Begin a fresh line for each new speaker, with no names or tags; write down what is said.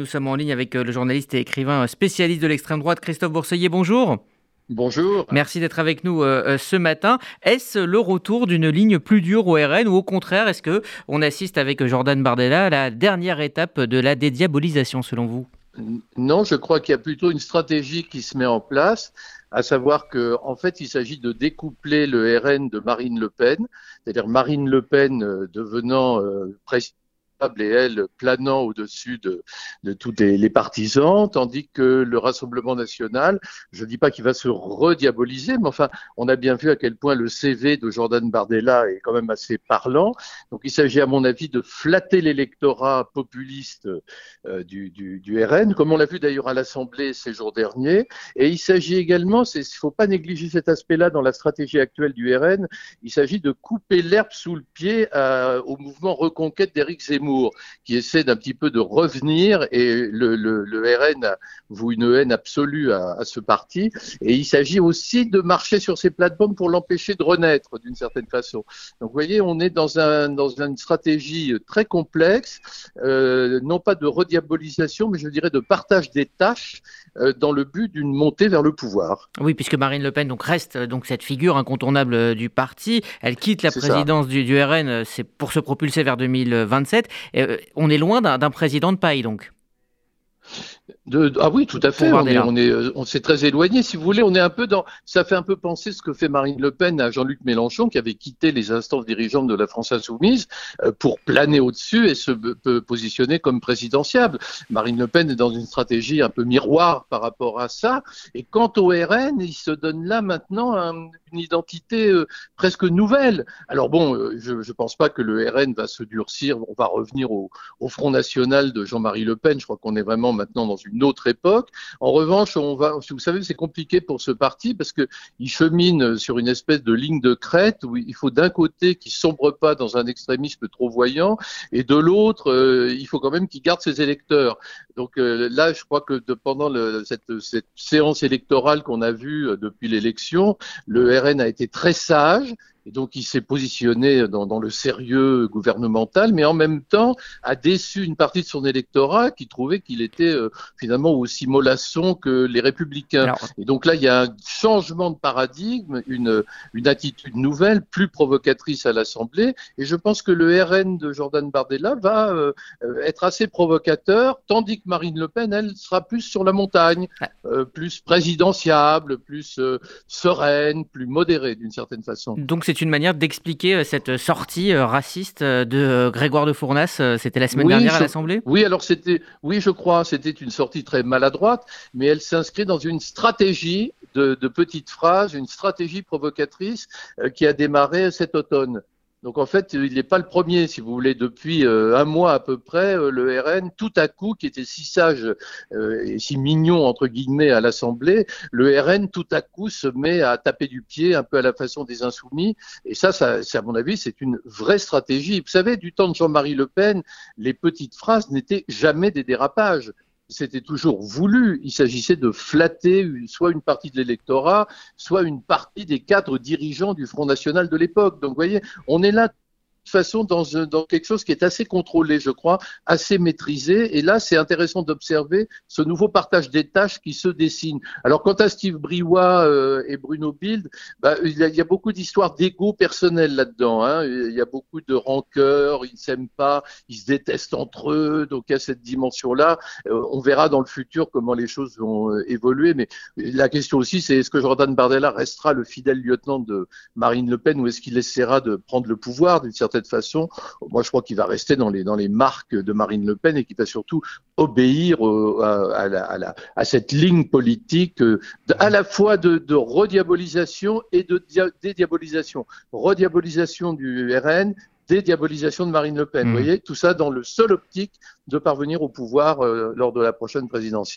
Nous sommes en ligne avec euh, le journaliste et écrivain spécialiste de l'extrême droite Christophe Bourseiller. Bonjour.
Bonjour.
Merci d'être avec nous euh, euh, ce matin. Est-ce le retour d'une ligne plus dure au RN ou au contraire, est-ce que on assiste avec Jordan Bardella à la dernière étape de la dédiabolisation selon vous?
Non, je crois qu'il y a plutôt une stratégie qui se met en place, à savoir qu'en en fait, il s'agit de découpler le RN de Marine Le Pen, c'est-à-dire Marine Le Pen devenant et elle planant au-dessus de, tous les, partisans, tandis que le Rassemblement national, je ne dis pas qu'il va se rediaboliser, mais enfin, on a bien vu à quel point le CV de Jordan Bardella est quand même assez parlant. Donc il s'agit à mon avis de flatter l'électorat populiste euh, du, RN, comme on l'a vu d'ailleurs à l'Assemblée ces jours derniers. Et il s'agit également, il ne faut pas négliger cet aspect-là dans la stratégie actuelle du RN, il s'agit de couper l'herbe sous le pied euh, au mouvement reconquête d'Éric Zemmour qui essaie d'un petit peu de revenir et le, le, le RN voue une haine absolue à, à ce parti. Et il s'agit aussi de marcher sur ces plateformes pour l'empêcher de renaître d'une certaine façon. Donc vous voyez, on est dans, un, dans une stratégie très complexe, euh, non pas de rediabolisation, mais je dirais de partage des tâches euh, dans le but d'une montée vers le pouvoir.
Oui, puisque Marine Le Pen donc reste donc cette figure incontournable euh, du parti. Elle quitte la présidence du, du, RN, c'est pour se propulser vers 2027. Euh, on est loin d'un président de paille, donc.
De, ah oui, tout à fait. On, est, on, est, euh, on s'est très éloigné. Si vous voulez, on est un peu dans. Ça fait un peu penser ce que fait Marine Le Pen à Jean-Luc Mélenchon, qui avait quitté les instances dirigeantes de la France insoumise euh, pour planer au-dessus et se positionner comme présidentiable. Marine Le Pen est dans une stratégie un peu miroir par rapport à ça. Et quant au RN, il se donne là maintenant une identité euh, presque nouvelle. Alors bon, je ne pense pas que le RN va se durcir. On va revenir au, au Front National de Jean-Marie Le Pen. Je crois qu'on est vraiment maintenant dans une autre époque. En revanche, vous savez, c'est compliqué pour ce parti parce que il chemine sur une espèce de ligne de crête où il faut d'un côté qu'il sombre pas dans un extrémisme trop voyant et de l'autre, euh, il faut quand même qu'il garde ses électeurs. Donc euh, là, je crois que pendant cette, cette, séance électorale qu'on a vue euh, depuis l'élection, le RN a été très sage et donc, il s'est positionné dans, dans, le sérieux gouvernemental, mais en même temps a déçu une partie de son électorat qui trouvait qu'il était euh, finalement aussi mollasson que les républicains. Et donc là, il y a un changement de paradigme, une, une attitude nouvelle, plus provocatrice à l'Assemblée. Et je pense que le RN de Jordan Bardella va euh, être assez provocateur, tandis que Marine Le Pen, elle, sera plus sur la montagne, euh, plus présidentiable, plus sereine, plus modérée d'une certaine façon.
Donc c'est une manière d'expliquer euh, cette sortie euh, raciste euh, de Grégoire de Fournas. C'était la semaine dernière à l'Assemblée?
Oui, alors c'était, oui, je crois, c'était une sortie très maladroite, mais elle s'inscrit dans une stratégie de, de petites phrases, une stratégie provocatrice qui a démarré cet automne. Donc en fait, il n'est pas le premier, si vous voulez, depuis euh, un mois à peu près, euh, le RN, tout à coup, qui était si sage euh, et si mignon, entre guillemets, à l'Assemblée, le RN, tout à coup, se met à taper du pied, un peu à la façon des insoumis. Et ça, ça à mon avis, c'est une vraie stratégie. Vous savez, du temps de Jean-Marie Le Pen, les petites phrases n'étaient jamais des dérapages c'était toujours voulu. Il s'agissait de flatter soit une partie de l'électorat, soit une partie des cadres dirigeants du Front National de l'époque. Donc, vous voyez, on est là façon dans, dans, quelque chose qui est assez contrôlé, je crois, assez maîtrisé. Et là, c'est intéressant d'observer ce nouveau partage des tâches qui se dessine. Alors, quant à Steve Briouat euh, et Bruno Bild, bah, il, y a, il, y a, beaucoup d'histoires d'ego personnel là-dedans. Hein. Il y a beaucoup de rancœur, ils ne s'aiment pas, ils se détestent entre eux. Donc, il y a cette dimension-là. Euh, on verra dans le futur comment les choses vont euh, évoluer. Mais la question aussi, c'est est-ce que Jordan Bardella restera le fidèle lieutenant de Marine Le Pen ou est-ce qu'il essaiera de prendre le pouvoir d'une certaine façon, moi je crois qu'il va rester dans les, dans les marques de Marine Le Pen et qu'il va surtout obéir à, la, à, cette ligne politique euh, à la fois de, de rediabolisation et de dédiabolisation. Rediabolisation du RN, dédiabolisation de Marine Le Pen. Vous mmh. voyez, tout ça dans le seul optique de parvenir au pouvoir euh, lors de la prochaine présidentielle.